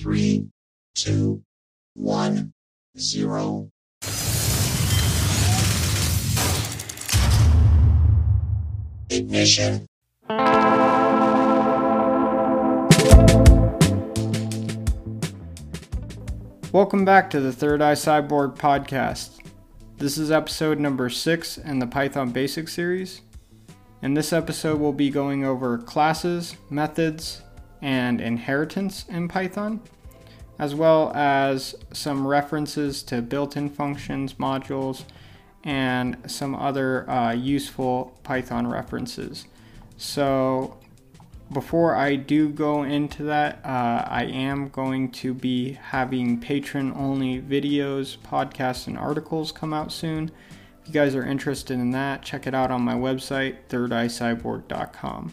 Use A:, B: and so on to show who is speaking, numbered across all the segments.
A: three, two, one, zero. Ignition.
B: Welcome back to the Third Eye Cyborg podcast. This is episode number six in the Python Basics series. In this episode, we'll be going over classes, methods, and inheritance in Python, as well as some references to built in functions, modules, and some other uh, useful Python references. So, before I do go into that, uh, I am going to be having Patreon only videos, podcasts, and articles come out soon. If you guys are interested in that, check it out on my website, thirdeyecyborg.com.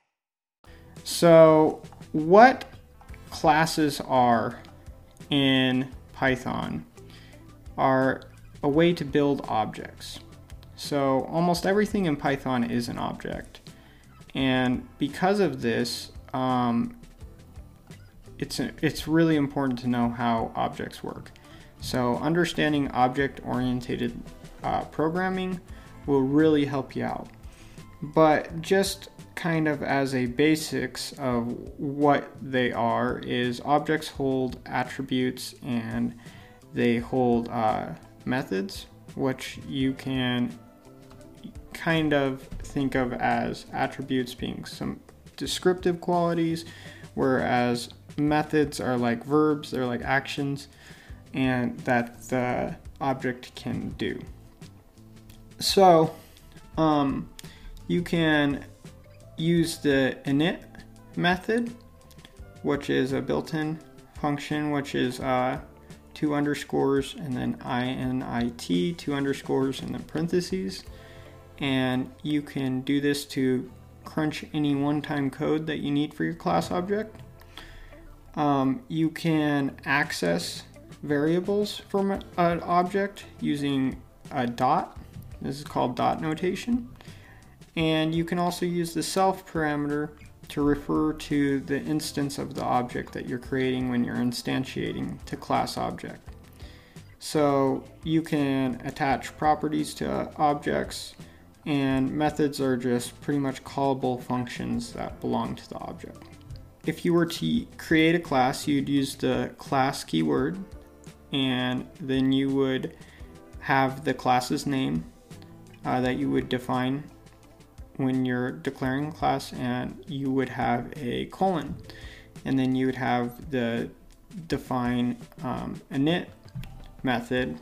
B: So, what classes are in Python are a way to build objects. So, almost everything in Python is an object. And because of this, um, it's, it's really important to know how objects work. So, understanding object oriented uh, programming will really help you out. But just kind of as a basics of what they are is objects hold attributes and they hold uh, methods which you can kind of think of as attributes being some descriptive qualities whereas methods are like verbs they're like actions and that the object can do. So um, you can use the init method, which is a built-in function, which is uh, two underscores and then init, two underscores and then parentheses. And you can do this to crunch any one-time code that you need for your class object. Um, you can access variables from an object using a dot. This is called dot notation. And you can also use the self parameter to refer to the instance of the object that you're creating when you're instantiating to class object. So you can attach properties to objects, and methods are just pretty much callable functions that belong to the object. If you were to create a class, you'd use the class keyword, and then you would have the class's name uh, that you would define when you're declaring a class and you would have a colon. And then you would have the define um, init method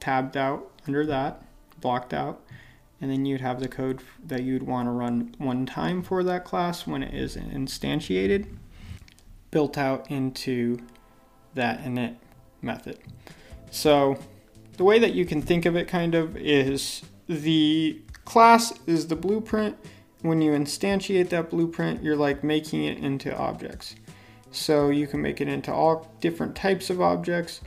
B: tabbed out under that blocked out. And then you'd have the code that you'd want to run one time for that class when it is instantiated built out into that init method. So the way that you can think of it kind of is the Class is the blueprint. When you instantiate that blueprint, you're like making it into objects. So you can make it into all different types of objects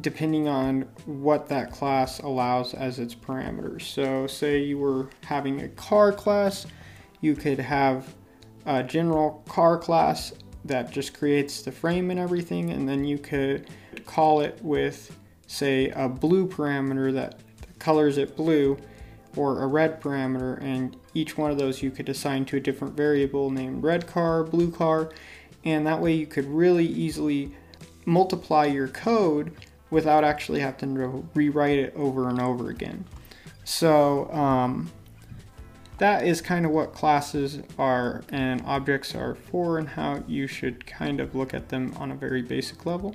B: depending on what that class allows as its parameters. So, say you were having a car class, you could have a general car class that just creates the frame and everything, and then you could call it with, say, a blue parameter that colors it blue, or a red parameter, and each one of those you could assign to a different variable named red car, blue car, and that way you could really easily multiply your code without actually having to rewrite it over and over again. So um, that is kind of what classes are and objects are for and how you should kind of look at them on a very basic level.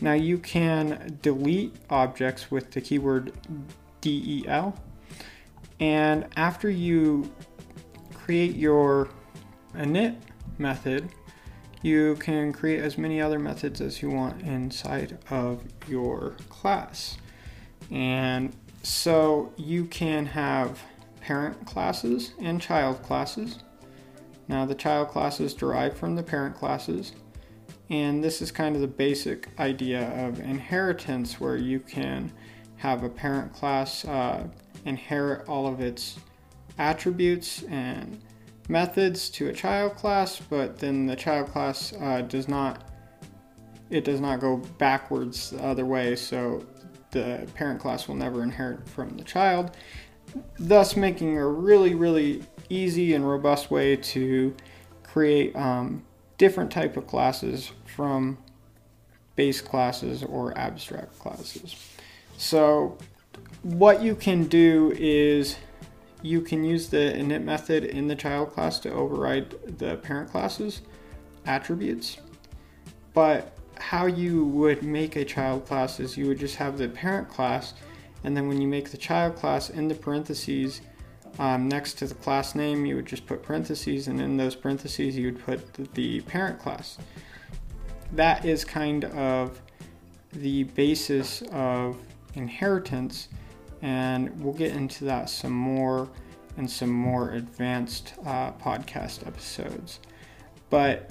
B: Now you can delete objects with the keyword del and after you create your init method you can create as many other methods as you want inside of your class. And so you can have parent classes and child classes. Now, the child classes derive from the parent classes, and this is kind of the basic idea of inheritance where you can have a parent class uh, inherit all of its attributes and methods to a child class, but then the child class uh, does not it does not go backwards the other way, so the parent class will never inherit from the child, thus making a really really easy and robust way to create um, different type of classes from base classes or abstract classes. So what you can do is you can use the init method in the child class to override the parent class's attributes. But how you would make a child class is you would just have the parent class, and then when you make the child class in the parentheses um, next to the class name, you would just put parentheses, and in those parentheses, you would put the, the parent class. That is kind of the basis of inheritance and we'll get into that some more in some more advanced uh, podcast episodes. But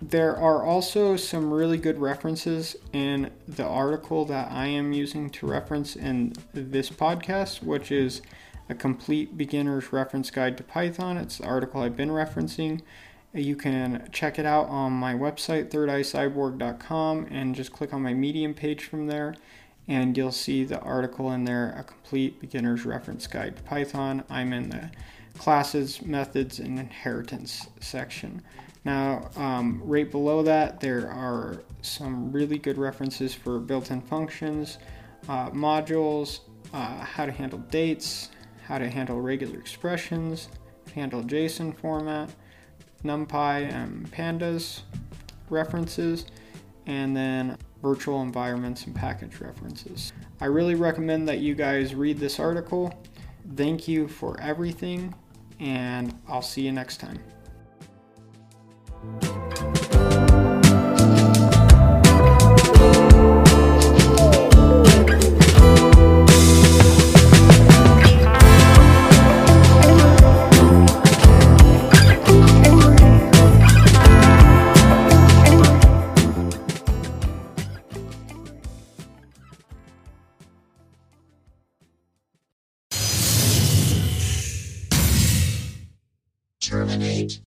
B: there are also some really good references in the article that I am using to reference in this podcast, which is a complete beginner's reference guide to Python. It's the article I've been referencing. You can check it out on my website, thirdeyecyborg.com, and just click on my Medium page from there and you'll see the article in there, a complete beginner's reference guide to Python. I'm in the classes, methods, and inheritance section. Now, um, right below that, there are some really good references for built in functions, uh, modules, uh, how to handle dates, how to handle regular expressions, handle JSON format, NumPy and Pandas references, and then virtual environments, and package references. I really recommend that you guys read this article. Thank you for everything, and I'll see you next time.